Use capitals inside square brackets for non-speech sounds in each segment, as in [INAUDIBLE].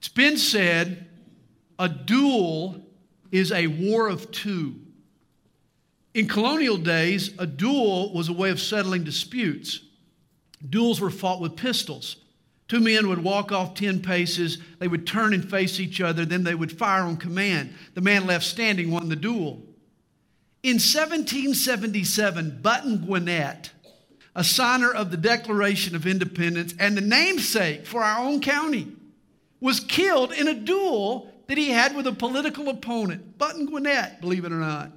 It's been said a duel is a war of two. In colonial days, a duel was a way of settling disputes. Duels were fought with pistols. Two men would walk off 10 paces, they would turn and face each other, then they would fire on command. The man left standing won the duel. In 1777, Button Gwinnett, a signer of the Declaration of Independence and the namesake for our own county, was killed in a duel that he had with a political opponent, Button Gwinnett, believe it or not.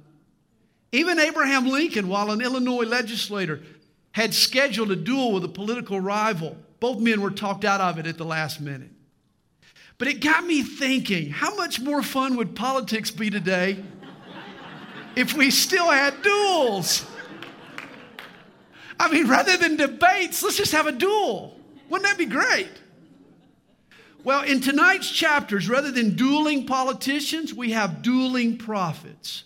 Even Abraham Lincoln, while an Illinois legislator, had scheduled a duel with a political rival. Both men were talked out of it at the last minute. But it got me thinking how much more fun would politics be today [LAUGHS] if we still had duels? I mean, rather than debates, let's just have a duel. Wouldn't that be great? Well, in tonight's chapters, rather than dueling politicians, we have dueling prophets.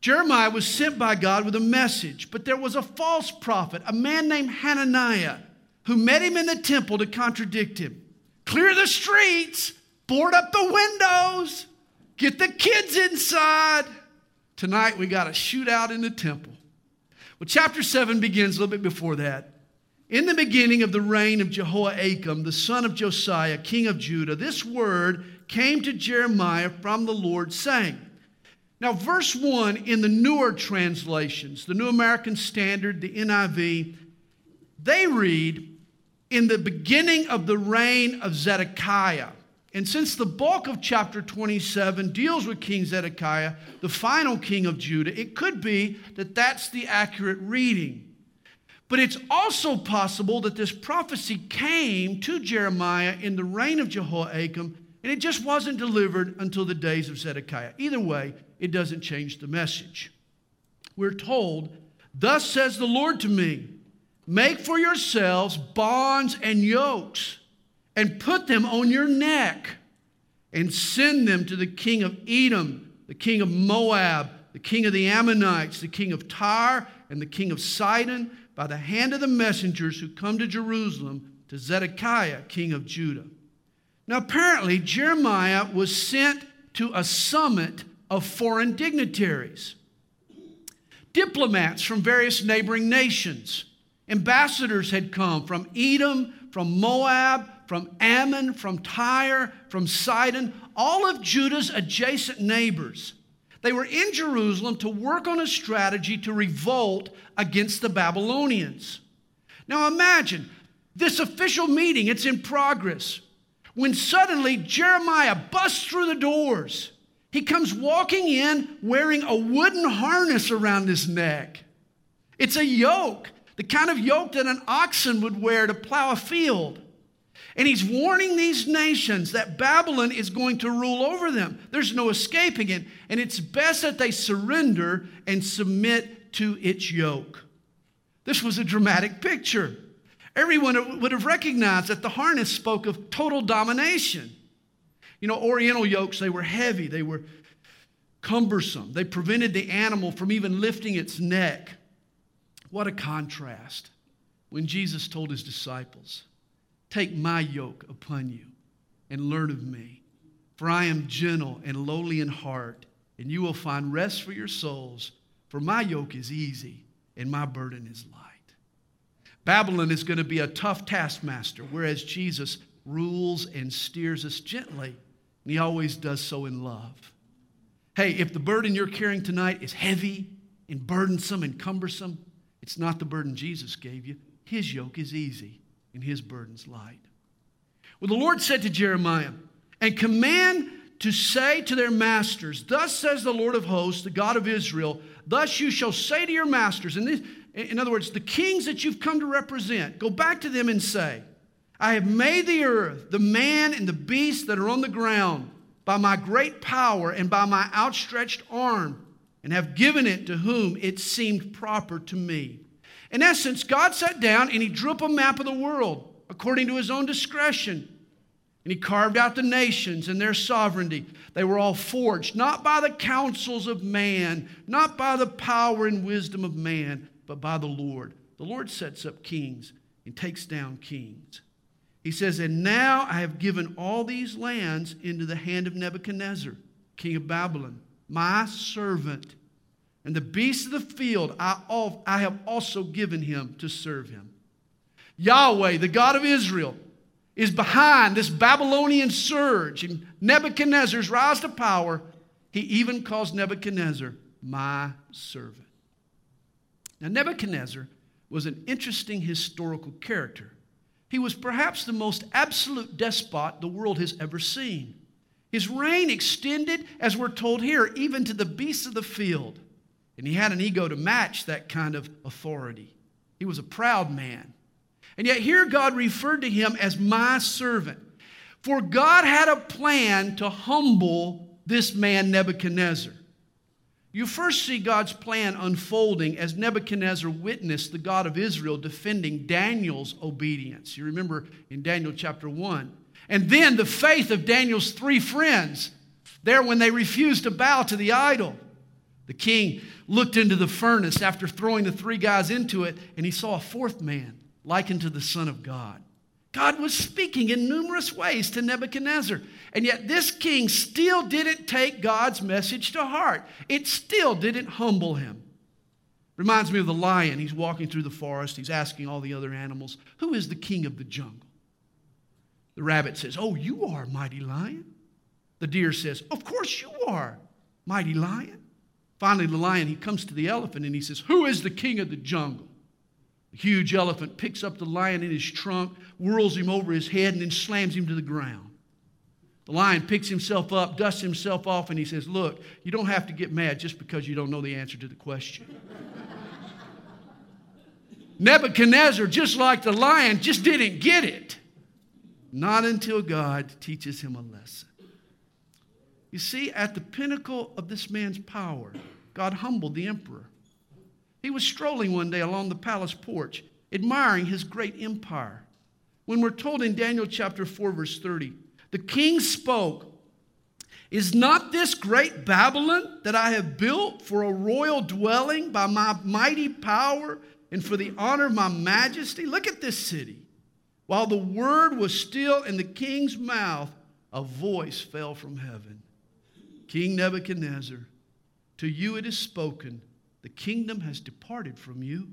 Jeremiah was sent by God with a message, but there was a false prophet, a man named Hananiah, who met him in the temple to contradict him. Clear the streets, board up the windows, get the kids inside. Tonight we got a shootout in the temple. Well, chapter 7 begins a little bit before that. In the beginning of the reign of Jehoiakim, the son of Josiah, king of Judah, this word came to Jeremiah from the Lord, saying, now, verse 1 in the newer translations, the New American Standard, the NIV, they read, in the beginning of the reign of Zedekiah. And since the bulk of chapter 27 deals with King Zedekiah, the final king of Judah, it could be that that's the accurate reading. But it's also possible that this prophecy came to Jeremiah in the reign of Jehoiakim and it just wasn't delivered until the days of Zedekiah. Either way, it doesn't change the message. We're told, Thus says the Lord to me, make for yourselves bonds and yokes, and put them on your neck, and send them to the king of Edom, the king of Moab, the king of the Ammonites, the king of Tyre, and the king of Sidon, by the hand of the messengers who come to Jerusalem to Zedekiah, king of Judah. Now, apparently, Jeremiah was sent to a summit of foreign dignitaries, diplomats from various neighboring nations. Ambassadors had come from Edom, from Moab, from Ammon, from Tyre, from Sidon, all of Judah's adjacent neighbors. They were in Jerusalem to work on a strategy to revolt against the Babylonians. Now imagine this official meeting, it's in progress. When suddenly Jeremiah busts through the doors he comes walking in wearing a wooden harness around his neck. It's a yoke, the kind of yoke that an oxen would wear to plow a field. And he's warning these nations that Babylon is going to rule over them. There's no escaping it. And it's best that they surrender and submit to its yoke. This was a dramatic picture. Everyone would have recognized that the harness spoke of total domination. You know, Oriental yokes, they were heavy, they were cumbersome, they prevented the animal from even lifting its neck. What a contrast when Jesus told his disciples, Take my yoke upon you and learn of me, for I am gentle and lowly in heart, and you will find rest for your souls, for my yoke is easy and my burden is light. Babylon is going to be a tough taskmaster, whereas Jesus rules and steers us gently and He always does so in love. Hey, if the burden you're carrying tonight is heavy and burdensome and cumbersome, it's not the burden Jesus gave you. His yoke is easy and His burden's light. Well, the Lord said to Jeremiah, and command to say to their masters, Thus says the Lord of hosts, the God of Israel, thus you shall say to your masters, and this, in other words, the kings that you've come to represent, go back to them and say, I have made the earth, the man and the beast that are on the ground, by my great power and by my outstretched arm, and have given it to whom it seemed proper to me. In essence, God sat down and he drew up a map of the world according to his own discretion. And he carved out the nations and their sovereignty. They were all forged, not by the counsels of man, not by the power and wisdom of man, but by the Lord. The Lord sets up kings and takes down kings. He says, And now I have given all these lands into the hand of Nebuchadnezzar, king of Babylon, my servant. And the beasts of the field I, all, I have also given him to serve him. Yahweh, the God of Israel, is behind this Babylonian surge and Nebuchadnezzar's rise to power. He even calls Nebuchadnezzar my servant. Now, Nebuchadnezzar was an interesting historical character. He was perhaps the most absolute despot the world has ever seen. His reign extended, as we're told here, even to the beasts of the field. And he had an ego to match that kind of authority. He was a proud man. And yet, here God referred to him as my servant. For God had a plan to humble this man, Nebuchadnezzar. You first see God's plan unfolding as Nebuchadnezzar witnessed the God of Israel defending Daniel's obedience. You remember in Daniel chapter 1. And then the faith of Daniel's three friends, there when they refused to bow to the idol. The king looked into the furnace after throwing the three guys into it, and he saw a fourth man likened to the Son of God. God was speaking in numerous ways to Nebuchadnezzar. And yet, this king still didn't take God's message to heart. It still didn't humble him. Reminds me of the lion. He's walking through the forest. He's asking all the other animals, Who is the king of the jungle? The rabbit says, Oh, you are, mighty lion. The deer says, Of course you are, mighty lion. Finally, the lion, he comes to the elephant and he says, Who is the king of the jungle? The huge elephant picks up the lion in his trunk, whirls him over his head, and then slams him to the ground. The lion picks himself up, dusts himself off, and he says, Look, you don't have to get mad just because you don't know the answer to the question. [LAUGHS] Nebuchadnezzar, just like the lion, just didn't get it. Not until God teaches him a lesson. You see, at the pinnacle of this man's power, God humbled the emperor. He was strolling one day along the palace porch, admiring his great empire. When we're told in Daniel chapter 4, verse 30, the king spoke, Is not this great Babylon that I have built for a royal dwelling by my mighty power and for the honor of my majesty? Look at this city. While the word was still in the king's mouth, a voice fell from heaven King Nebuchadnezzar, to you it is spoken, the kingdom has departed from you,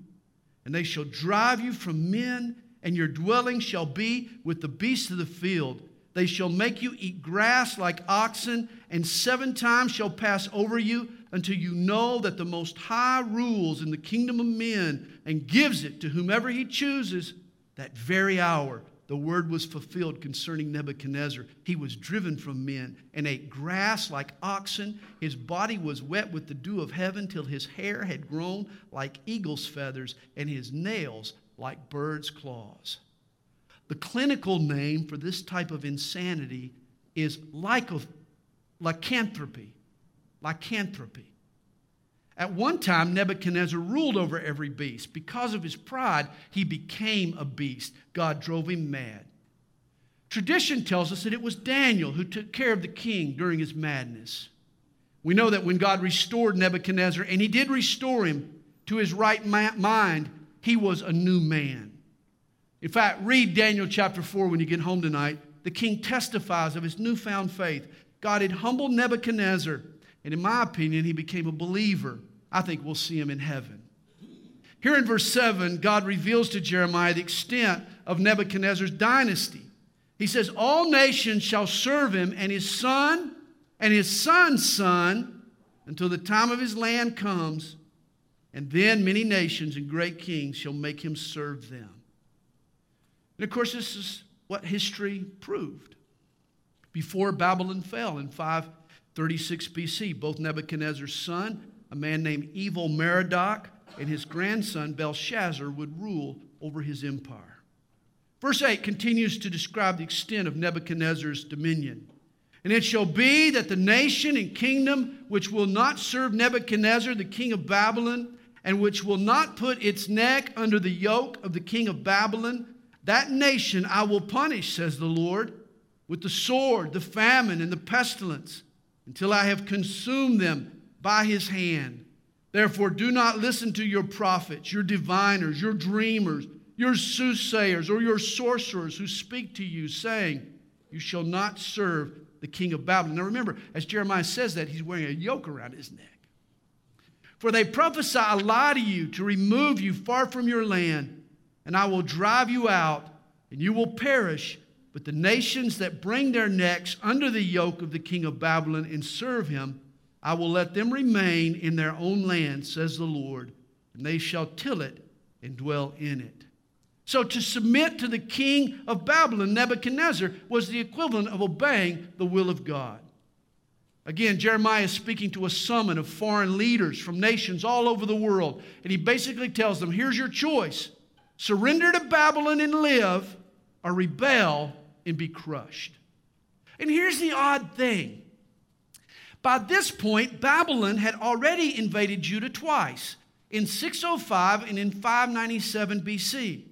and they shall drive you from men, and your dwelling shall be with the beasts of the field. They shall make you eat grass like oxen, and seven times shall pass over you until you know that the Most High rules in the kingdom of men and gives it to whomever he chooses. That very hour, the word was fulfilled concerning Nebuchadnezzar. He was driven from men and ate grass like oxen. His body was wet with the dew of heaven till his hair had grown like eagle's feathers and his nails like bird's claws. The clinical name for this type of insanity is lycanthropy. Lycanthropy. At one time, Nebuchadnezzar ruled over every beast. Because of his pride, he became a beast. God drove him mad. Tradition tells us that it was Daniel who took care of the king during his madness. We know that when God restored Nebuchadnezzar, and he did restore him to his right mind, he was a new man. In fact, read Daniel chapter 4 when you get home tonight. The king testifies of his newfound faith. God had humbled Nebuchadnezzar, and in my opinion, he became a believer. I think we'll see him in heaven. Here in verse 7, God reveals to Jeremiah the extent of Nebuchadnezzar's dynasty. He says, All nations shall serve him, and his son and his son's son, until the time of his land comes. And then many nations and great kings shall make him serve them. And of course, this is what history proved. Before Babylon fell in 536 BC, both Nebuchadnezzar's son, a man named Evil Merodach, and his grandson Belshazzar would rule over his empire. Verse 8 continues to describe the extent of Nebuchadnezzar's dominion. And it shall be that the nation and kingdom which will not serve Nebuchadnezzar, the king of Babylon, and which will not put its neck under the yoke of the king of Babylon, that nation I will punish, says the Lord, with the sword, the famine, and the pestilence, until I have consumed them by his hand. Therefore, do not listen to your prophets, your diviners, your dreamers, your soothsayers or your sorcerers who speak to you, saying, You shall not serve the king of Babylon. Now remember, as Jeremiah says that, he's wearing a yoke around his neck. For they prophesy a lie to you to remove you far from your land, and I will drive you out, and you will perish. But the nations that bring their necks under the yoke of the king of Babylon and serve him, I will let them remain in their own land, says the Lord, and they shall till it and dwell in it. So to submit to the king of Babylon, Nebuchadnezzar, was the equivalent of obeying the will of God. Again, Jeremiah is speaking to a summit of foreign leaders from nations all over the world. And he basically tells them here's your choice surrender to Babylon and live, or rebel and be crushed. And here's the odd thing by this point, Babylon had already invaded Judah twice in 605 and in 597 BC.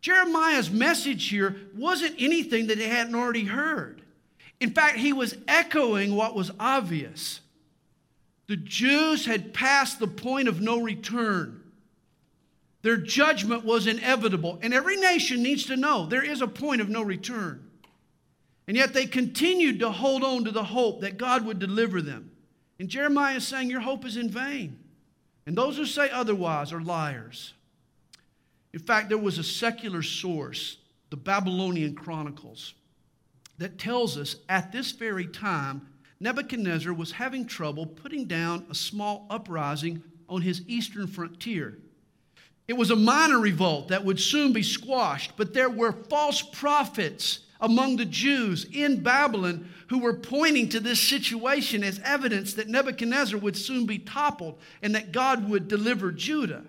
Jeremiah's message here wasn't anything that they hadn't already heard. In fact, he was echoing what was obvious. The Jews had passed the point of no return. Their judgment was inevitable. And every nation needs to know there is a point of no return. And yet they continued to hold on to the hope that God would deliver them. And Jeremiah is saying, Your hope is in vain. And those who say otherwise are liars. In fact, there was a secular source, the Babylonian Chronicles, that tells us at this very time, Nebuchadnezzar was having trouble putting down a small uprising on his eastern frontier. It was a minor revolt that would soon be squashed, but there were false prophets among the Jews in Babylon who were pointing to this situation as evidence that Nebuchadnezzar would soon be toppled and that God would deliver Judah.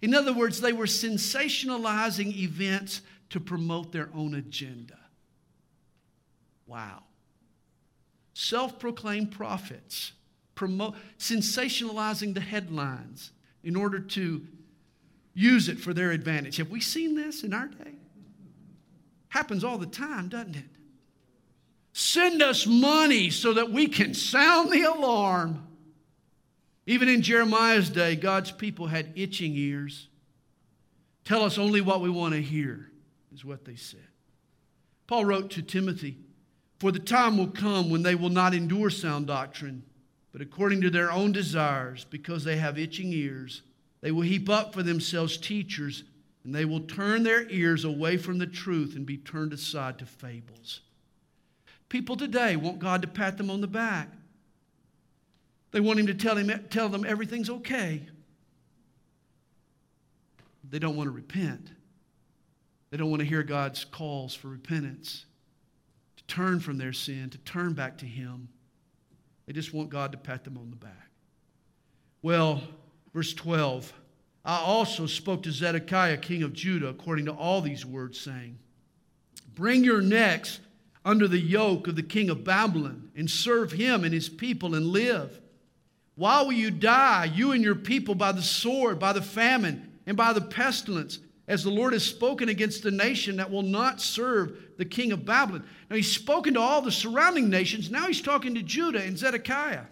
In other words, they were sensationalizing events to promote their own agenda. Wow. Self proclaimed prophets promote, sensationalizing the headlines in order to use it for their advantage. Have we seen this in our day? Happens all the time, doesn't it? Send us money so that we can sound the alarm. Even in Jeremiah's day, God's people had itching ears. Tell us only what we want to hear, is what they said. Paul wrote to Timothy For the time will come when they will not endure sound doctrine, but according to their own desires, because they have itching ears, they will heap up for themselves teachers and they will turn their ears away from the truth and be turned aside to fables. People today want God to pat them on the back. They want Him to tell, him, tell them everything's okay. They don't want to repent. They don't want to hear God's calls for repentance, to turn from their sin, to turn back to Him. They just want God to pat them on the back. Well, verse 12. I also spoke to Zedekiah, king of Judah, according to all these words, saying, Bring your necks under the yoke of the king of Babylon and serve him and his people and live. Why will you die, you and your people, by the sword, by the famine, and by the pestilence, as the Lord has spoken against the nation that will not serve the king of Babylon? Now, he's spoken to all the surrounding nations. Now he's talking to Judah and Zedekiah.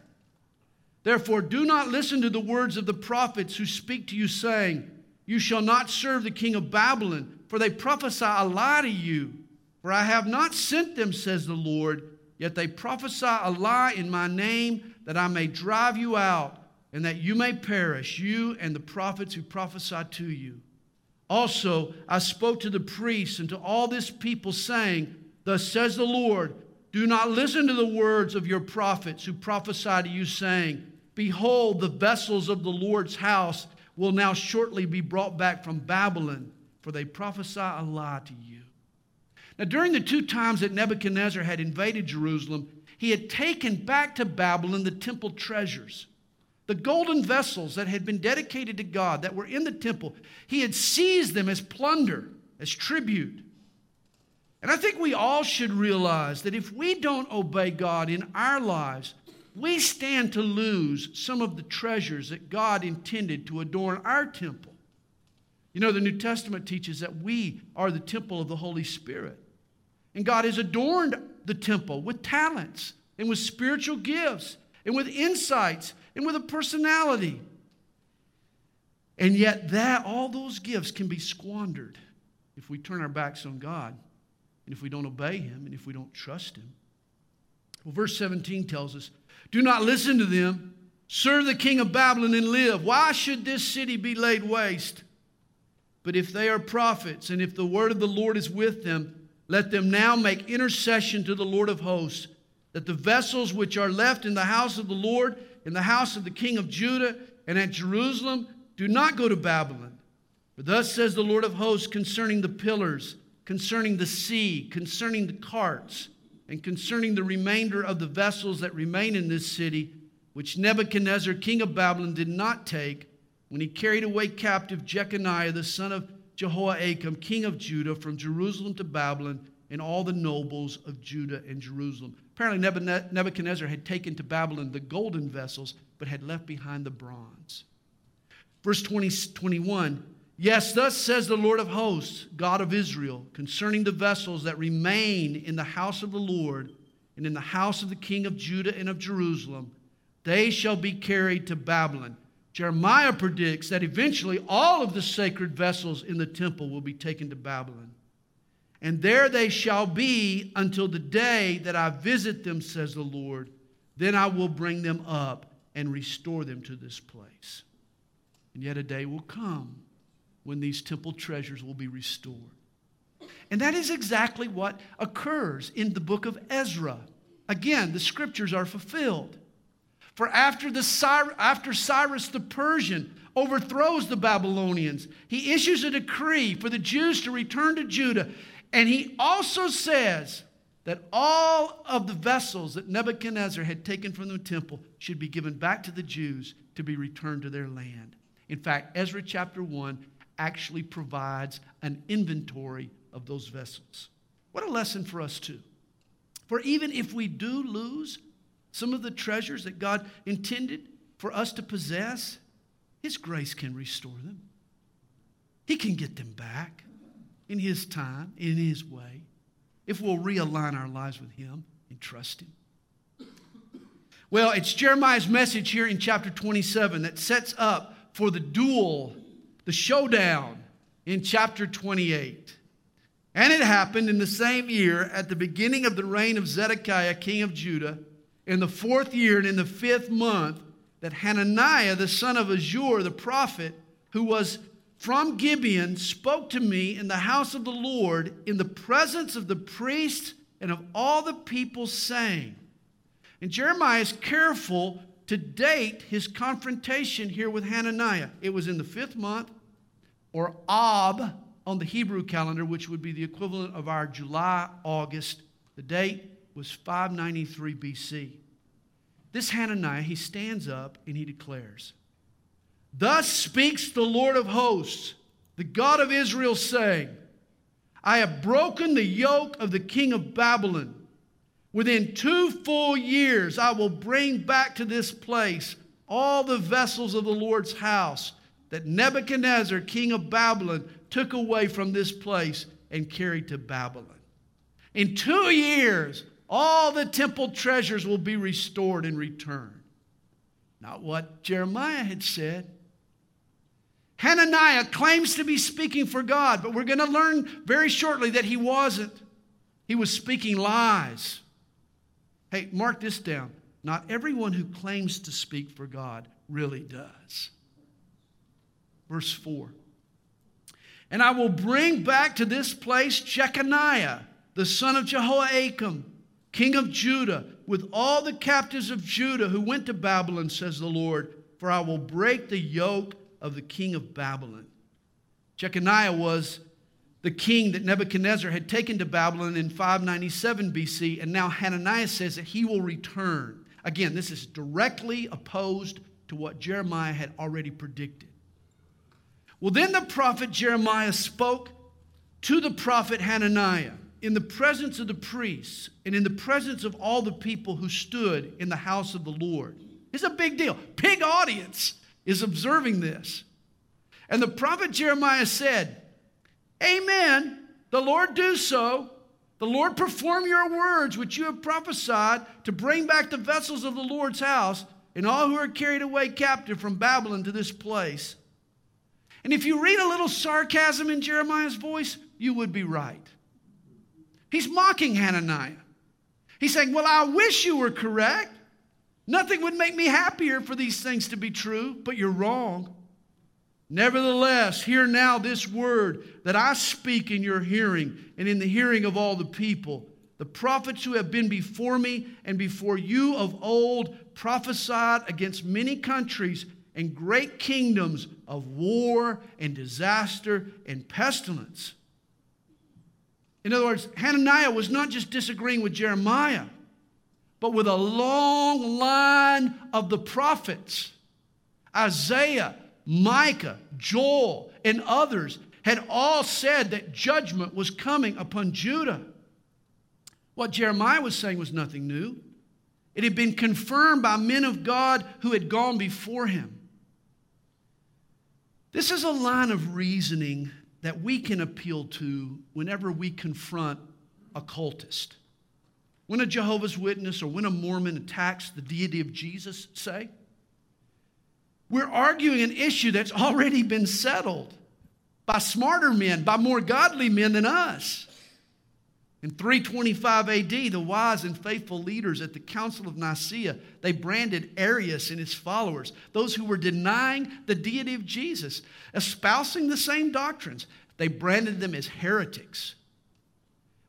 Therefore, do not listen to the words of the prophets who speak to you, saying, You shall not serve the king of Babylon, for they prophesy a lie to you. For I have not sent them, says the Lord, yet they prophesy a lie in my name, that I may drive you out, and that you may perish, you and the prophets who prophesy to you. Also, I spoke to the priests and to all this people, saying, Thus says the Lord, do not listen to the words of your prophets who prophesy to you, saying, Behold, the vessels of the Lord's house will now shortly be brought back from Babylon, for they prophesy a lie to you. Now, during the two times that Nebuchadnezzar had invaded Jerusalem, he had taken back to Babylon the temple treasures. The golden vessels that had been dedicated to God that were in the temple, he had seized them as plunder, as tribute. And I think we all should realize that if we don't obey God in our lives, we stand to lose some of the treasures that God intended to adorn our temple. You know, the New Testament teaches that we are the temple of the Holy Spirit. And God has adorned the temple with talents and with spiritual gifts and with insights and with a personality. And yet that all those gifts can be squandered if we turn our backs on God and if we don't obey him and if we don't trust him. Well, verse 17 tells us, "Do not listen to them. Serve the king of Babylon and live. Why should this city be laid waste?" But if they are prophets, and if the word of the Lord is with them, let them now make intercession to the Lord of hosts, that the vessels which are left in the house of the Lord, in the house of the king of Judah, and at Jerusalem, do not go to Babylon. For thus says the Lord of hosts concerning the pillars, concerning the sea, concerning the carts, and concerning the remainder of the vessels that remain in this city, which Nebuchadnezzar, king of Babylon, did not take when he carried away captive Jeconiah, the son of Jehoiakim, king of Judah, from Jerusalem to Babylon, and all the nobles of Judah and Jerusalem. Apparently, Nebuchadnezzar had taken to Babylon the golden vessels, but had left behind the bronze. Verse 20, 21 Yes, thus says the Lord of hosts, God of Israel, concerning the vessels that remain in the house of the Lord and in the house of the king of Judah and of Jerusalem, they shall be carried to Babylon. Jeremiah predicts that eventually all of the sacred vessels in the temple will be taken to Babylon. And there they shall be until the day that I visit them, says the Lord. Then I will bring them up and restore them to this place. And yet a day will come when these temple treasures will be restored. And that is exactly what occurs in the book of Ezra. Again, the scriptures are fulfilled. For after, the, after Cyrus the Persian overthrows the Babylonians, he issues a decree for the Jews to return to Judah. And he also says that all of the vessels that Nebuchadnezzar had taken from the temple should be given back to the Jews to be returned to their land. In fact, Ezra chapter 1 actually provides an inventory of those vessels. What a lesson for us, too. For even if we do lose some of the treasures that God intended for us to possess, His grace can restore them. He can get them back in His time, in His way, if we'll realign our lives with Him and trust Him. Well, it's Jeremiah's message here in chapter 27 that sets up for the duel, the showdown in chapter 28. And it happened in the same year, at the beginning of the reign of Zedekiah, king of Judah, in the fourth year and in the fifth month, that Hananiah, the son of Azur, the prophet, who was from Gibeon, spoke to me in the house of the Lord in the presence of the priests and of all the people, saying, and Jeremiah is careful to date his confrontation here with Hananiah. It was in the fifth month, or Ab on the Hebrew calendar, which would be the equivalent of our July, August. The date was 593 BC. This Hananiah, he stands up and he declares, Thus speaks the Lord of hosts, the God of Israel, saying, I have broken the yoke of the king of Babylon. Within two full years, I will bring back to this place all the vessels of the Lord's house that Nebuchadnezzar, king of Babylon, took away from this place and carried to Babylon. In two years, all the temple treasures will be restored and returned. Not what Jeremiah had said. Hananiah claims to be speaking for God, but we're going to learn very shortly that he wasn't. He was speaking lies. Hey, mark this down. Not everyone who claims to speak for God really does. Verse 4 And I will bring back to this place Jeconiah, the son of Jehoiakim, king of Judah, with all the captives of Judah who went to Babylon, says the Lord, for I will break the yoke of the king of Babylon. Jeconiah was the king that Nebuchadnezzar had taken to Babylon in 597 BC, and now Hananiah says that he will return. Again, this is directly opposed to what Jeremiah had already predicted. Well, then the prophet Jeremiah spoke to the prophet Hananiah in the presence of the priests and in the presence of all the people who stood in the house of the Lord. It's a big deal. Big audience is observing this. And the prophet Jeremiah said, Amen. The Lord do so. The Lord perform your words which you have prophesied to bring back the vessels of the Lord's house and all who are carried away captive from Babylon to this place. And if you read a little sarcasm in Jeremiah's voice, you would be right. He's mocking Hananiah. He's saying, Well, I wish you were correct. Nothing would make me happier for these things to be true, but you're wrong. Nevertheless, hear now this word that I speak in your hearing and in the hearing of all the people. The prophets who have been before me and before you of old prophesied against many countries and great kingdoms of war and disaster and pestilence. In other words, Hananiah was not just disagreeing with Jeremiah, but with a long line of the prophets. Isaiah, Micah, Joel, and others had all said that judgment was coming upon Judah. What Jeremiah was saying was nothing new. It had been confirmed by men of God who had gone before him. This is a line of reasoning that we can appeal to whenever we confront a cultist. When a Jehovah's Witness or when a Mormon attacks the deity of Jesus, say, we're arguing an issue that's already been settled by smarter men, by more godly men than us. In 325 AD, the wise and faithful leaders at the Council of Nicaea, they branded Arius and his followers, those who were denying the deity of Jesus, espousing the same doctrines. They branded them as heretics.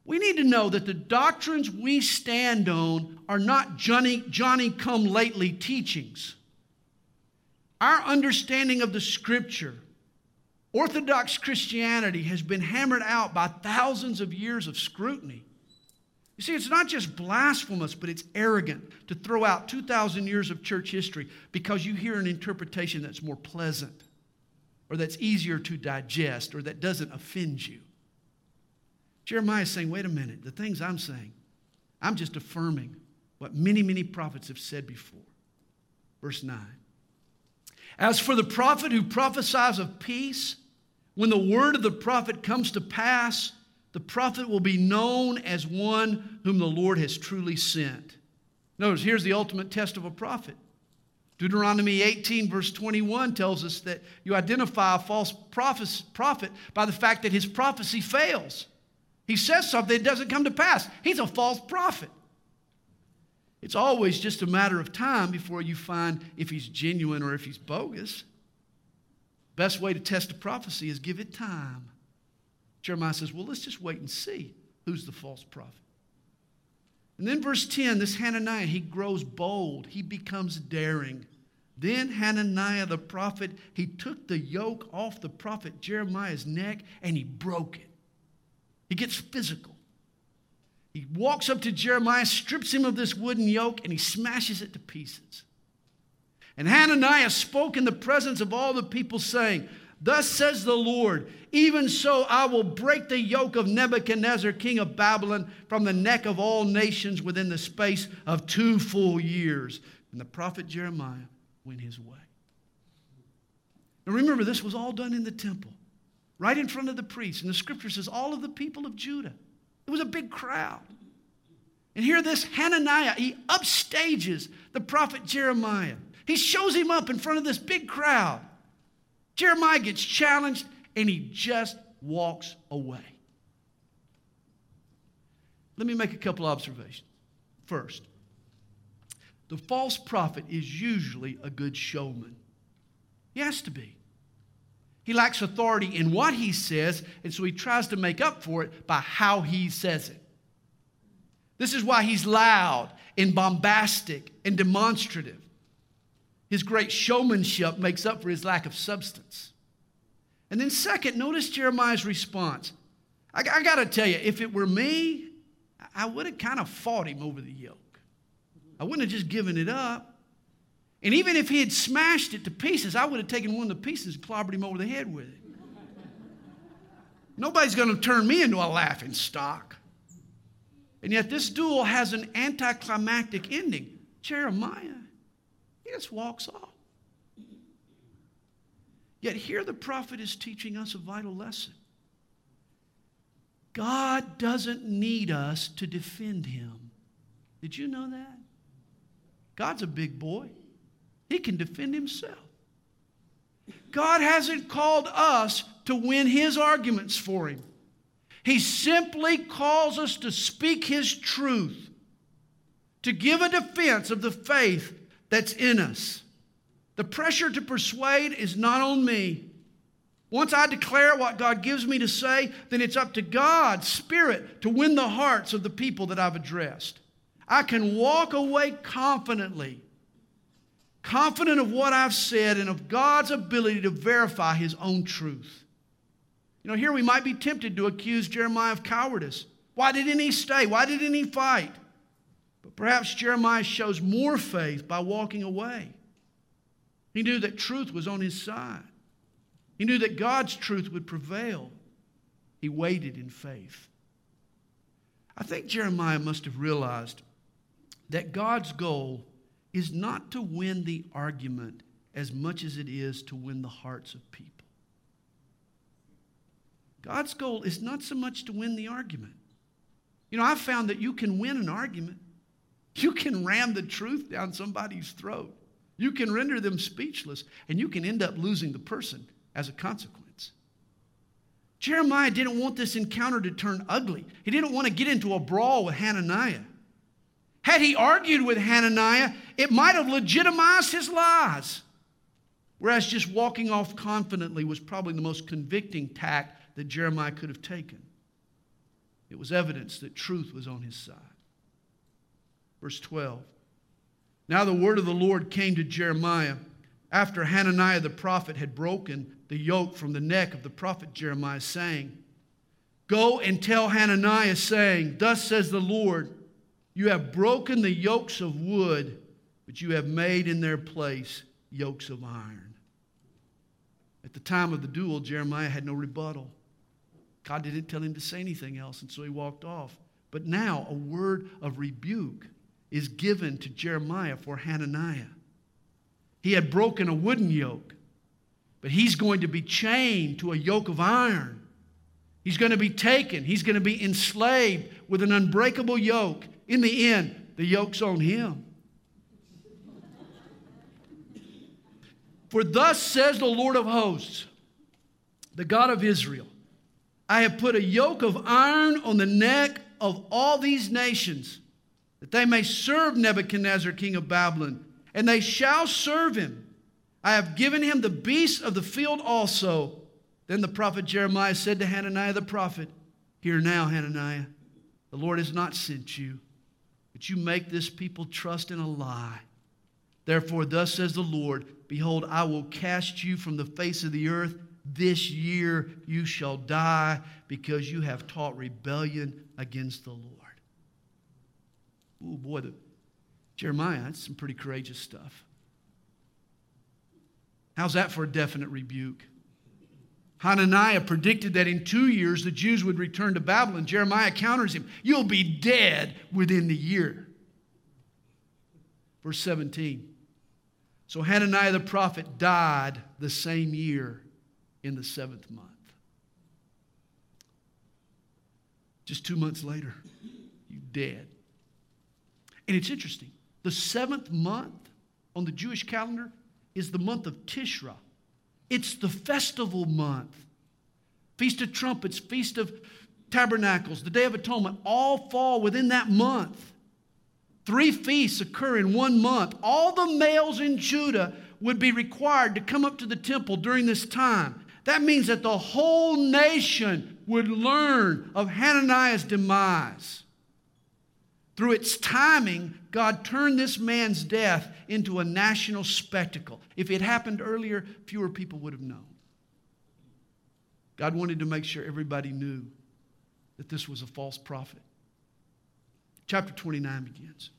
We need to know that the doctrines we stand on are not Johnny, Johnny come lately teachings. Our understanding of the scripture, Orthodox Christianity, has been hammered out by thousands of years of scrutiny. You see, it's not just blasphemous, but it's arrogant to throw out 2,000 years of church history because you hear an interpretation that's more pleasant or that's easier to digest or that doesn't offend you. Jeremiah is saying, wait a minute, the things I'm saying, I'm just affirming what many, many prophets have said before. Verse 9. As for the prophet who prophesies of peace, when the word of the prophet comes to pass, the prophet will be known as one whom the Lord has truly sent. Notice, here's the ultimate test of a prophet. Deuteronomy 18, verse 21, tells us that you identify a false prophet by the fact that his prophecy fails. He says something that doesn't come to pass. He's a false prophet. It's always just a matter of time before you find if he's genuine or if he's bogus. Best way to test a prophecy is give it time. Jeremiah says, Well, let's just wait and see who's the false prophet. And then, verse 10, this Hananiah, he grows bold, he becomes daring. Then Hananiah the prophet, he took the yoke off the prophet Jeremiah's neck and he broke it. He gets physical. He walks up to Jeremiah, strips him of this wooden yoke, and he smashes it to pieces. And Hananiah spoke in the presence of all the people, saying, Thus says the Lord, even so I will break the yoke of Nebuchadnezzar, king of Babylon, from the neck of all nations within the space of two full years. And the prophet Jeremiah went his way. Now remember, this was all done in the temple, right in front of the priests. And the scripture says, all of the people of Judah. It was a big crowd. And here, this Hananiah, he upstages the prophet Jeremiah. He shows him up in front of this big crowd. Jeremiah gets challenged and he just walks away. Let me make a couple observations. First, the false prophet is usually a good showman. He has to be. He lacks authority in what he says, and so he tries to make up for it by how he says it. This is why he's loud and bombastic and demonstrative. His great showmanship makes up for his lack of substance. And then, second, notice Jeremiah's response. I, I got to tell you, if it were me, I would have kind of fought him over the yoke. I wouldn't have just given it up. And even if he had smashed it to pieces, I would have taken one of the pieces and clobbered him over the head with it. Nobody's going to turn me into a laughing stock. And yet, this duel has an anticlimactic ending. Jeremiah, he just walks off. Yet, here the prophet is teaching us a vital lesson. God doesn't need us to defend him. Did you know that? God's a big boy. He can defend himself. God hasn't called us to win his arguments for him. He simply calls us to speak his truth, to give a defense of the faith that's in us. The pressure to persuade is not on me. Once I declare what God gives me to say, then it's up to God's Spirit to win the hearts of the people that I've addressed. I can walk away confidently, confident of what I've said and of God's ability to verify His own truth. You know, here we might be tempted to accuse Jeremiah of cowardice. Why didn't he stay? Why didn't he fight? But perhaps Jeremiah shows more faith by walking away. He knew that truth was on his side. He knew that God's truth would prevail. He waited in faith. I think Jeremiah must have realized that God's goal is not to win the argument as much as it is to win the hearts of people. God's goal is not so much to win the argument. You know, I've found that you can win an argument. You can ram the truth down somebody's throat. You can render them speechless, and you can end up losing the person as a consequence. Jeremiah didn't want this encounter to turn ugly. He didn't want to get into a brawl with Hananiah. Had he argued with Hananiah, it might have legitimized his lies. Whereas just walking off confidently was probably the most convicting tact that Jeremiah could have taken. It was evidence that truth was on his side. Verse 12. Now the word of the Lord came to Jeremiah after Hananiah the prophet had broken the yoke from the neck of the prophet Jeremiah, saying, Go and tell Hananiah, saying, Thus says the Lord, you have broken the yokes of wood, but you have made in their place yokes of iron. At the time of the duel, Jeremiah had no rebuttal. God didn't tell him to say anything else, and so he walked off. But now a word of rebuke is given to Jeremiah for Hananiah. He had broken a wooden yoke, but he's going to be chained to a yoke of iron. He's going to be taken, he's going to be enslaved with an unbreakable yoke. In the end, the yoke's on him. For thus says the Lord of hosts, the God of Israel I have put a yoke of iron on the neck of all these nations, that they may serve Nebuchadnezzar, king of Babylon and they shall serve him. I have given him the beasts of the field also. Then the prophet Jeremiah said to Hananiah the prophet, Hear now, Hananiah, the Lord has not sent you, but you make this people trust in a lie. Therefore, thus says the Lord Behold, I will cast you from the face of the earth. This year you shall die because you have taught rebellion against the Lord. Oh, boy, the Jeremiah, that's some pretty courageous stuff. How's that for a definite rebuke? Hananiah predicted that in two years the Jews would return to Babylon. Jeremiah counters him You'll be dead within the year. Verse 17. So Hananiah the prophet died the same year in the seventh month. Just two months later, you dead. And it's interesting. The seventh month on the Jewish calendar is the month of Tishra. It's the festival month. Feast of Trumpets, Feast of Tabernacles, the Day of Atonement, all fall within that month. Three feasts occur in one month. All the males in Judah would be required to come up to the temple during this time. That means that the whole nation would learn of Hananiah's demise. Through its timing, God turned this man's death into a national spectacle. If it happened earlier, fewer people would have known. God wanted to make sure everybody knew that this was a false prophet. Chapter 29 begins.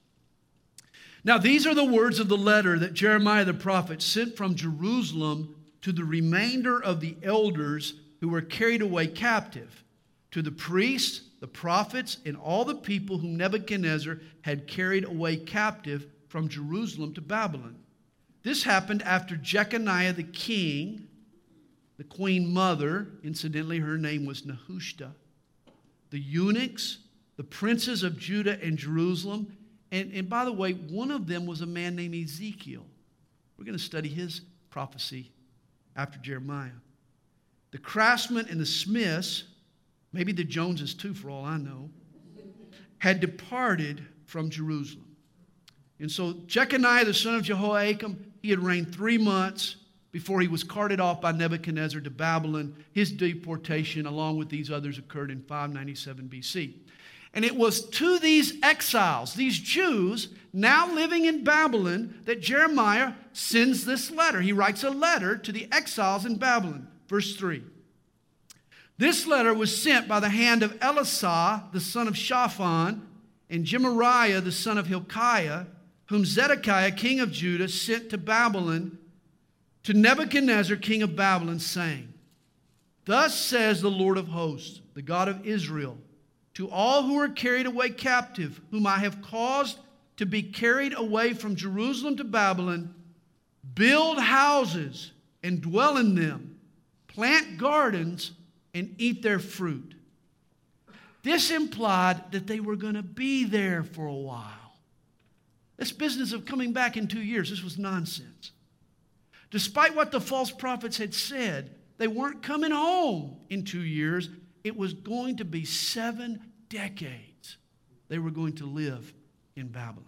Now, these are the words of the letter that Jeremiah the prophet sent from Jerusalem to the remainder of the elders who were carried away captive, to the priests the prophets, and all the people whom Nebuchadnezzar had carried away captive from Jerusalem to Babylon. This happened after Jeconiah the king, the queen mother, incidentally, her name was Nehushta, the eunuchs, the princes of Judah and Jerusalem, and, and by the way, one of them was a man named Ezekiel. We're going to study his prophecy after Jeremiah. The craftsmen and the smiths, maybe the Joneses too, for all I know, had departed from Jerusalem. And so Jeconiah, the son of Jehoiakim, he had reigned three months before he was carted off by Nebuchadnezzar to Babylon. His deportation, along with these others, occurred in 597 BC. And it was to these exiles, these Jews now living in Babylon, that Jeremiah sends this letter. He writes a letter to the exiles in Babylon. Verse 3. This letter was sent by the hand of Elasah, the son of Shaphan, and Gemariah, the son of Hilkiah, whom Zedekiah, king of Judah, sent to Babylon to Nebuchadnezzar, king of Babylon, saying, Thus says the Lord of hosts, the God of Israel, to all who are carried away captive, whom I have caused to be carried away from Jerusalem to Babylon, build houses and dwell in them, plant gardens and eat their fruit. This implied that they were going to be there for a while. This business of coming back in two years, this was nonsense. Despite what the false prophets had said, they weren't coming home in two years. It was going to be seven decades they were going to live in Babylon.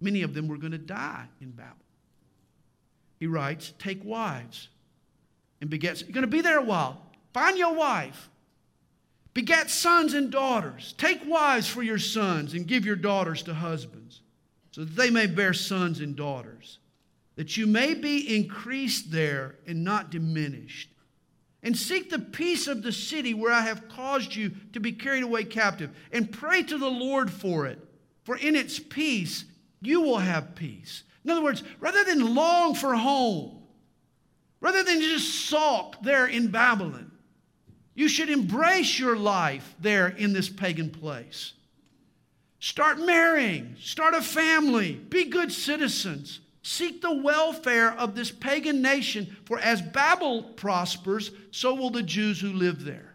Many of them were going to die in Babylon. He writes, Take wives and beget. You're going to be there a while. Find your wife. Beget sons and daughters. Take wives for your sons and give your daughters to husbands, so that they may bear sons and daughters, that you may be increased there and not diminished. And seek the peace of the city where I have caused you to be carried away captive, and pray to the Lord for it, for in its peace you will have peace. In other words, rather than long for home, rather than just sulk there in Babylon, you should embrace your life there in this pagan place. Start marrying, start a family, be good citizens. Seek the welfare of this pagan nation, for as Babel prospers, so will the Jews who live there.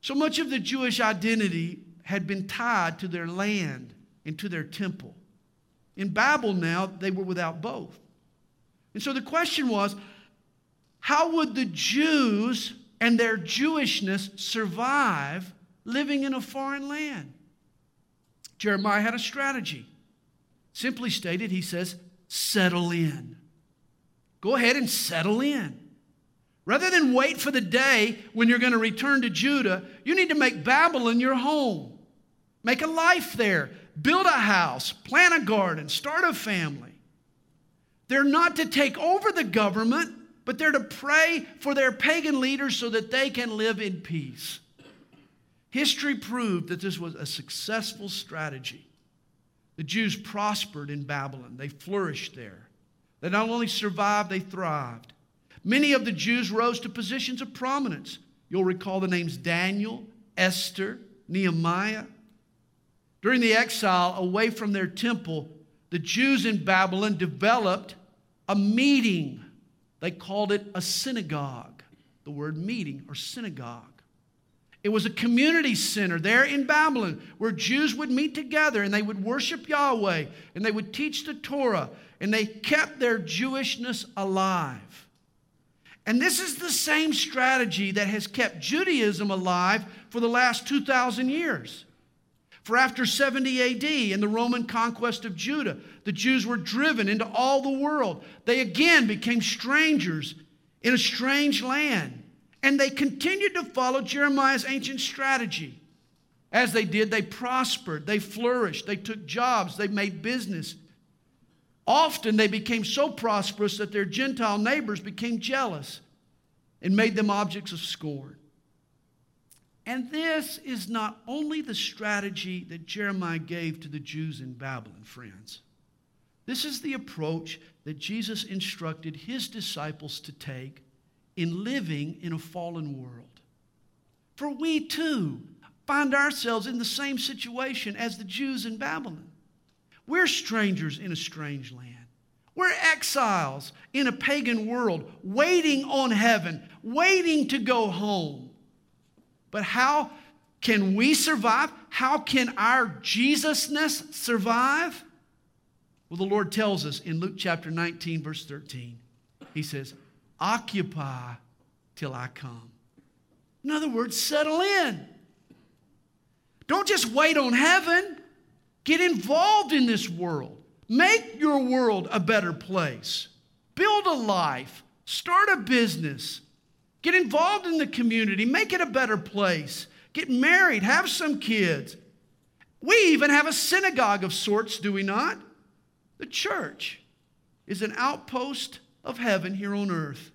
So much of the Jewish identity had been tied to their land and to their temple. In Babel now, they were without both. And so the question was how would the Jews and their Jewishness survive living in a foreign land? Jeremiah had a strategy. Simply stated, he says, settle in. Go ahead and settle in. Rather than wait for the day when you're going to return to Judah, you need to make Babylon your home. Make a life there. Build a house, plant a garden, start a family. They're not to take over the government, but they're to pray for their pagan leaders so that they can live in peace. History proved that this was a successful strategy. The Jews prospered in Babylon, they flourished there. They not only survived, they thrived. Many of the Jews rose to positions of prominence. You'll recall the names Daniel, Esther, Nehemiah. During the exile away from their temple, the Jews in Babylon developed a meeting they called it a synagogue, the word meeting or synagogue. It was a community center there in Babylon where Jews would meet together and they would worship Yahweh and they would teach the Torah and they kept their Jewishness alive. And this is the same strategy that has kept Judaism alive for the last 2,000 years. For after 70 AD and the Roman conquest of Judah, the Jews were driven into all the world. They again became strangers in a strange land. And they continued to follow Jeremiah's ancient strategy. As they did, they prospered, they flourished, they took jobs, they made business. Often they became so prosperous that their Gentile neighbors became jealous and made them objects of scorn. And this is not only the strategy that Jeremiah gave to the Jews in Babylon, friends. This is the approach that Jesus instructed his disciples to take in living in a fallen world. For we too find ourselves in the same situation as the Jews in Babylon. We're strangers in a strange land. We're exiles in a pagan world, waiting on heaven, waiting to go home. But how can we survive? How can our Jesusness survive? Well, the Lord tells us in Luke chapter 19, verse 13. He says, occupy till I come. In other words, settle in. Don't just wait on heaven. Get involved in this world. Make your world a better place. Build a life. Start a business. Get involved in the community. Make it a better place. Get married. Have some kids. We even have a synagogue of sorts, do we not? The church is an outpost of heaven here on earth.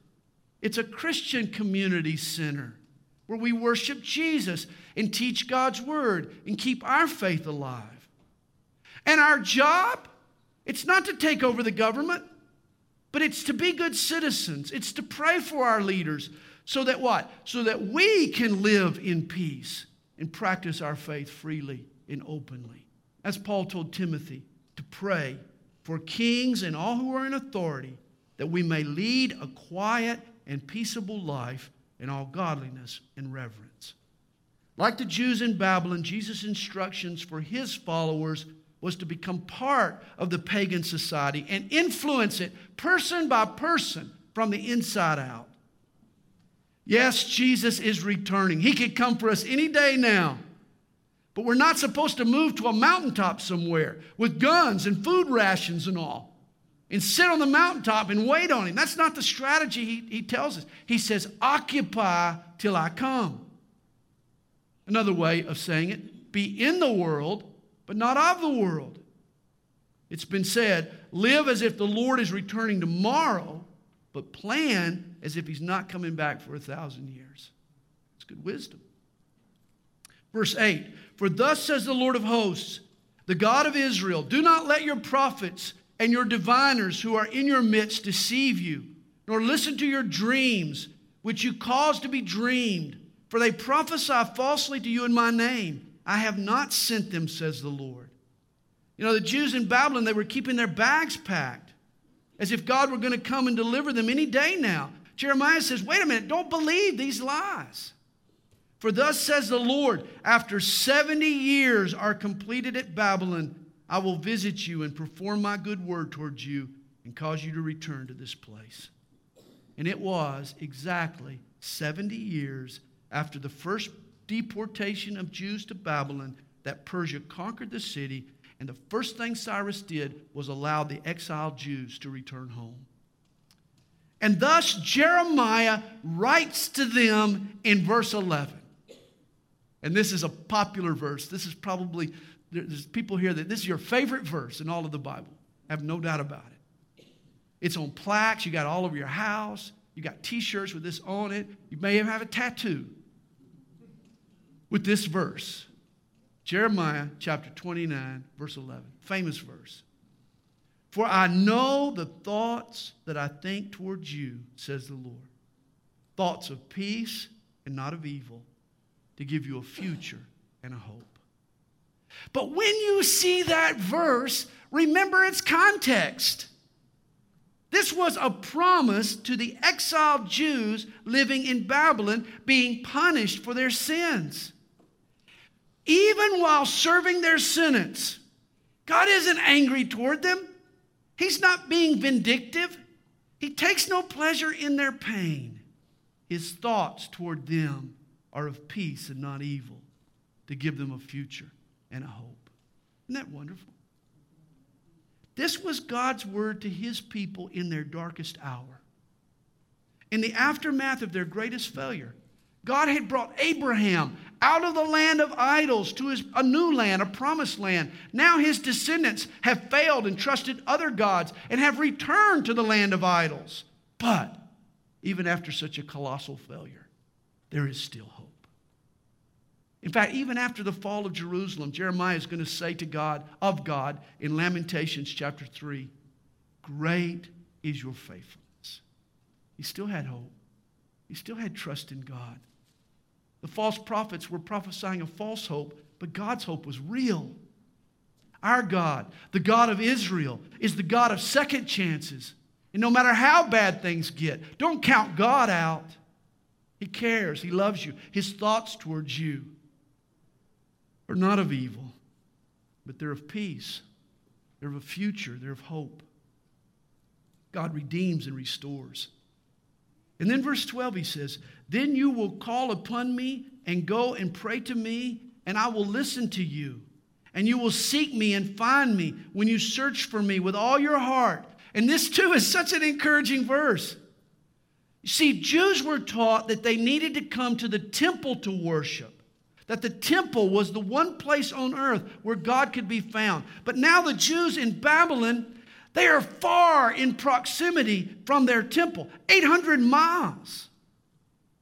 It's a Christian community center where we worship Jesus and teach God's word and keep our faith alive. And our job, it's not to take over the government, but it's to be good citizens. It's to pray for our leaders so that what? So that we can live in peace and practice our faith freely and openly. As Paul told Timothy, to pray for kings and all who are in authority, that we may lead a quiet and peaceable life in all godliness and reverence. Like the Jews in Babylon, Jesus' instructions for his followers was to become part of the pagan society and influence it person by person from the inside out. Yes, Jesus is returning. He could come for us any day now. But we're not supposed to move to a mountaintop somewhere with guns and food rations and all and sit on the mountaintop and wait on him. That's not the strategy he, he tells us. He says, Occupy till I come. Another way of saying it, be in the world, but not of the world. It's been said, live as if the Lord is returning tomorrow, but plan as if he's not coming back for a thousand years. It's good wisdom. Verse 8 For thus says the Lord of hosts, the God of Israel, do not let your prophets and your diviners who are in your midst deceive you, nor listen to your dreams, which you cause to be dreamed. For they prophesy falsely to you in my name. I have not sent them, says the Lord. You know, the Jews in Babylon, they were keeping their bags packed as if God were going to come and deliver them any day now. Jeremiah says, wait a minute, don't believe these lies. For thus says the Lord, after 70 years are completed at Babylon, I will visit you and perform my good word towards you and cause you to return to this place. And it was exactly 70 years after the first deportation of Jews to Babylon that Persia conquered the city, and the first thing Cyrus did was allow the exiled Jews to return home. And thus Jeremiah writes to them in verse 11. And this is a popular verse. This is probably, there's people here that this is your favorite verse in all of the Bible. I have no doubt about it. It's on plaques. You got all over your house. You got t shirts with this on it. You may even have a tattoo with this verse Jeremiah chapter 29, verse 11. Famous verse. For I know the thoughts that I think towards you, says the Lord. Thoughts of peace and not of evil to give you a future and a hope. But when you see that verse, remember its context. This was a promise to the exiled Jews living in Babylon being punished for their sins. Even while serving their sentence, God isn't angry toward them. He's not being vindictive. He takes no pleasure in their pain. His thoughts toward them are of peace and not evil, to give them a future and a hope. Isn't that wonderful? This was God's word to his people in their darkest hour. In the aftermath of their greatest failure, God had brought Abraham out of the land of idols to his, a new land, a promised land. Now his descendants have failed and trusted other gods and have returned to the land of idols. But even after such a colossal failure, there is still hope. In fact, even after the fall of Jerusalem, Jeremiah is going to say to God, of God, in Lamentations chapter 3, Great is your faithfulness. He still had hope, he still had trust in God. The false prophets were prophesying a false hope, but God's hope was real. Our God, the God of Israel, is the God of second chances. And no matter how bad things get, don't count God out. He cares, He loves you. His thoughts towards you are not of evil, but they're of peace. They're of a future, they're of hope. God redeems and restores. And then verse 12, he says, Then you will call upon me and go and pray to me, and I will listen to you. And you will seek me and find me when you search for me with all your heart. And this too is such an encouraging verse. You see, Jews were taught that they needed to come to the temple to worship, that the temple was the one place on earth where God could be found. But now the Jews in Babylon, they are far in proximity from their temple, 800 miles.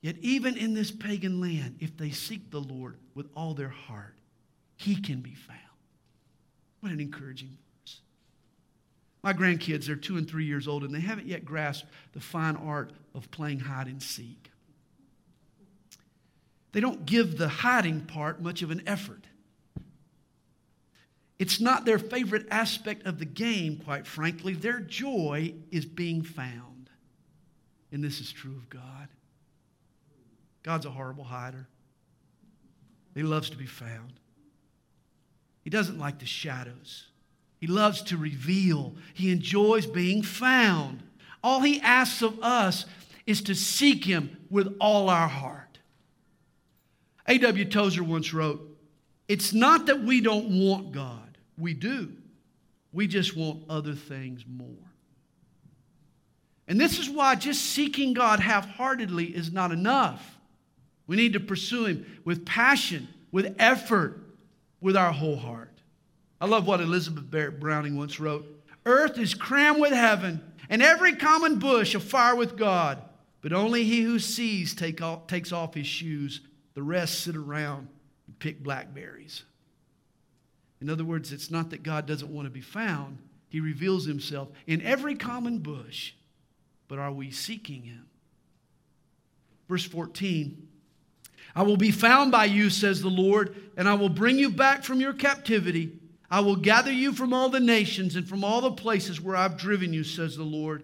Yet, even in this pagan land, if they seek the Lord with all their heart, He can be found. What an encouraging verse. My grandkids are two and three years old, and they haven't yet grasped the fine art of playing hide and seek. They don't give the hiding part much of an effort. It's not their favorite aspect of the game, quite frankly. Their joy is being found. And this is true of God. God's a horrible hider. He loves to be found. He doesn't like the shadows. He loves to reveal. He enjoys being found. All he asks of us is to seek him with all our heart. A.W. Tozer once wrote, It's not that we don't want God, we do. We just want other things more. And this is why just seeking God half heartedly is not enough. We need to pursue Him with passion, with effort, with our whole heart. I love what Elizabeth Barrett Browning once wrote Earth is crammed with heaven, and every common bush afire with God. But only he who sees take off, takes off his shoes. The rest sit around and pick blackberries. In other words, it's not that God doesn't want to be found, he reveals himself in every common bush. But are we seeking him? Verse 14 I will be found by you, says the Lord, and I will bring you back from your captivity. I will gather you from all the nations and from all the places where I've driven you, says the Lord.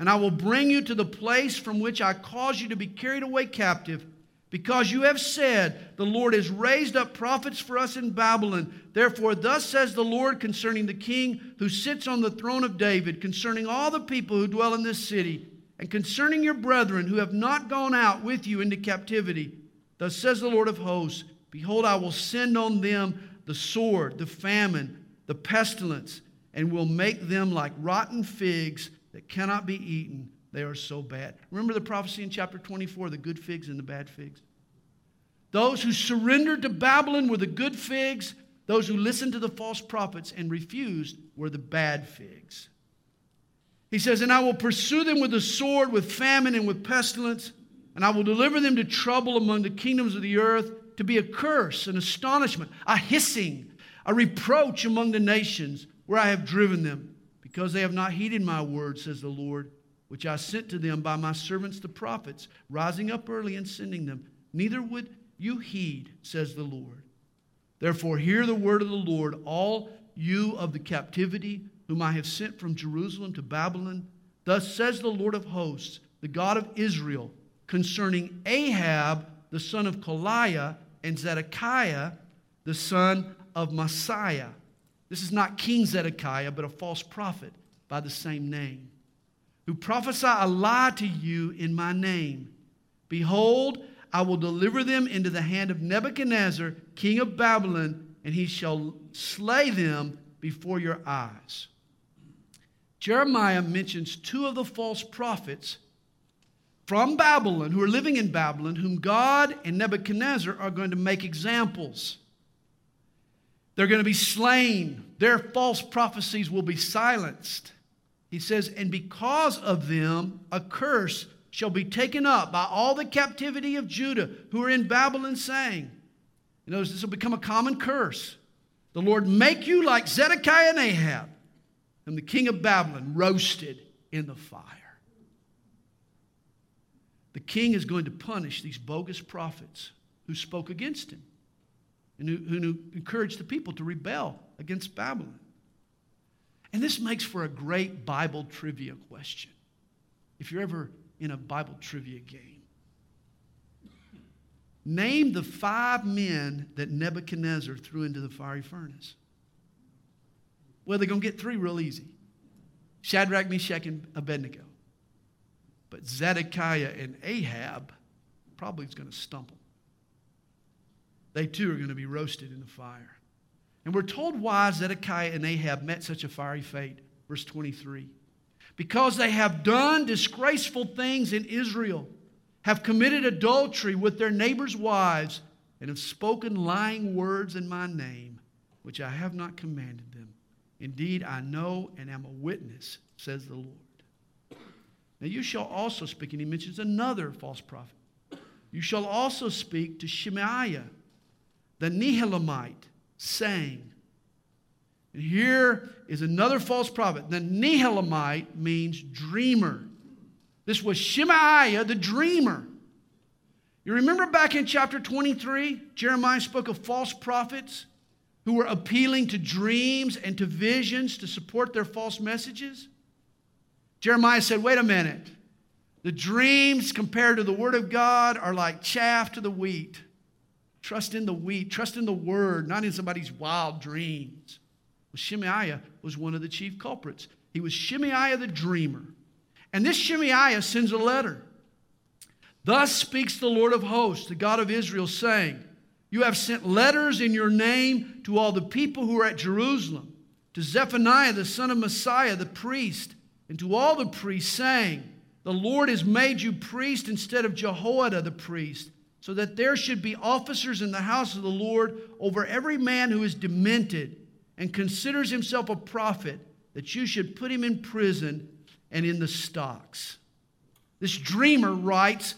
And I will bring you to the place from which I caused you to be carried away captive, because you have said, The Lord has raised up prophets for us in Babylon. Therefore, thus says the Lord concerning the king who sits on the throne of David, concerning all the people who dwell in this city, and concerning your brethren who have not gone out with you into captivity. Thus says the Lord of hosts Behold, I will send on them the sword, the famine, the pestilence, and will make them like rotten figs that cannot be eaten. They are so bad. Remember the prophecy in chapter 24 the good figs and the bad figs? Those who surrendered to Babylon were the good figs, those who listened to the false prophets and refused were the bad figs. He says, And I will pursue them with the sword, with famine, and with pestilence and I will deliver them to trouble among the kingdoms of the earth, to be a curse, an astonishment, a hissing, a reproach among the nations where I have driven them, because they have not heeded my word, says the Lord, which I sent to them by my servants the prophets, rising up early and sending them. Neither would you heed, says the Lord. Therefore, hear the word of the Lord, all you of the captivity, whom I have sent from Jerusalem to Babylon. Thus says the Lord of hosts, the God of Israel concerning Ahab, the son of Kolaiah, and Zedekiah, the son of Maaseiah. This is not King Zedekiah, but a false prophet by the same name, who prophesy a lie to you in my name. Behold, I will deliver them into the hand of Nebuchadnezzar, king of Babylon, and he shall slay them before your eyes. Jeremiah mentions two of the false prophets from Babylon, who are living in Babylon, whom God and Nebuchadnezzar are going to make examples. They're going to be slain. Their false prophecies will be silenced. He says, And because of them, a curse shall be taken up by all the captivity of Judah who are in Babylon, saying, You notice this will become a common curse. The Lord make you like Zedekiah and Ahab, and the king of Babylon roasted in the fire. The king is going to punish these bogus prophets who spoke against him and who, who encouraged the people to rebel against Babylon. And this makes for a great Bible trivia question. If you're ever in a Bible trivia game, name the five men that Nebuchadnezzar threw into the fiery furnace. Well, they're going to get three real easy Shadrach, Meshach, and Abednego. But Zedekiah and Ahab probably is going to stumble. They too are going to be roasted in the fire. And we're told why Zedekiah and Ahab met such a fiery fate. Verse 23. Because they have done disgraceful things in Israel, have committed adultery with their neighbors' wives, and have spoken lying words in my name, which I have not commanded them. Indeed, I know and am a witness, says the Lord. Now you shall also speak, and he mentions another false prophet. You shall also speak to Shemaiah, the Nehelamite, saying, and here is another false prophet. The Nehelamite means dreamer. This was Shemaiah the dreamer. You remember back in chapter 23, Jeremiah spoke of false prophets who were appealing to dreams and to visions to support their false messages? Jeremiah said, wait a minute. The dreams compared to the Word of God are like chaff to the wheat. Trust in the wheat, trust in the Word, not in somebody's wild dreams. Well, Shemaiah was one of the chief culprits. He was Shemaiah the dreamer. And this Shemaiah sends a letter. Thus speaks the Lord of hosts, the God of Israel, saying, you have sent letters in your name to all the people who are at Jerusalem, to Zephaniah the son of Maaseiah, the priest, and to all the priests, saying, The Lord has made you priest instead of Jehoiada the priest, so that there should be officers in the house of the Lord over every man who is demented and considers himself a prophet, that you should put him in prison and in the stocks. This dreamer writes,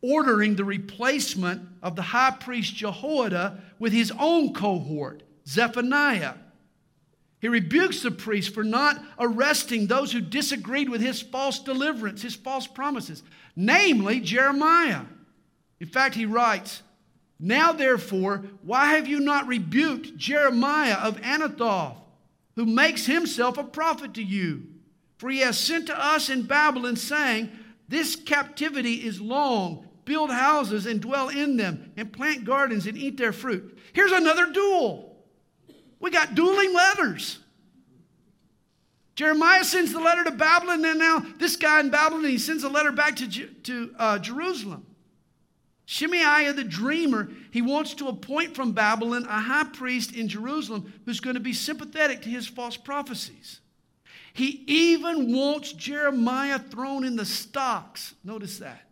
ordering the replacement of the high priest Jehoiada with his own cohort, Zephaniah. He rebukes the priest for not arresting those who disagreed with his false deliverance, his false promises, namely Jeremiah. In fact, he writes, Now therefore, why have you not rebuked Jeremiah of Anathoth, who makes himself a prophet to you? For he has sent to us in Babylon, saying, This captivity is long build houses and dwell in them, and plant gardens and eat their fruit. Here's another duel. We got dueling letters. Jeremiah sends the letter to Babylon, and now this guy in Babylon, he sends a letter back to, to uh, Jerusalem. Shemaiah the dreamer, he wants to appoint from Babylon a high priest in Jerusalem who's going to be sympathetic to his false prophecies. He even wants Jeremiah thrown in the stocks. Notice that.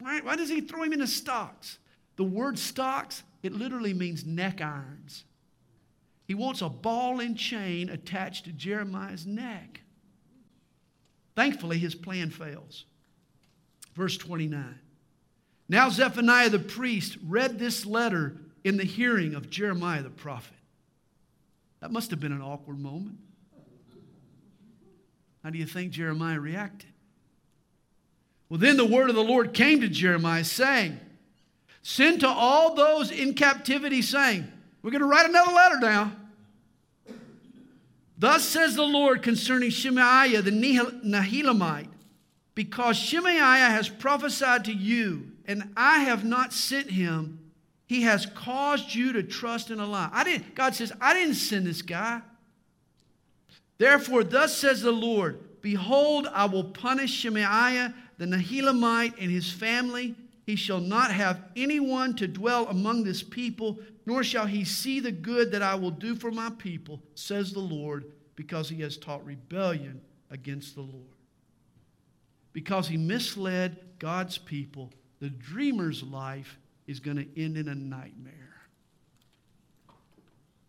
Why, why does he throw him in the stocks? The word stocks, it literally means neck irons. He wants a ball and chain attached to Jeremiah's neck. Thankfully, his plan fails. Verse 29. Now Zephaniah the priest read this letter in the hearing of Jeremiah the prophet. That must have been an awkward moment. How do you think Jeremiah reacted? Well, then the word of the Lord came to Jeremiah, saying, Send to all those in captivity, saying, We're going to write another letter now. Thus says the Lord concerning Shemaiah the Nehelamite, because Shemaiah has prophesied to you, and I have not sent him, he has caused you to trust in a lie. I didn't, God says, I didn't send this guy. Therefore, thus says the Lord, Behold, I will punish Shemaiah the Nehelamite and his family. He shall not have anyone to dwell among this people, nor shall he see the good that I will do for my people, says the Lord, because he has taught rebellion against the Lord. Because he misled God's people, the dreamer's life is going to end in a nightmare.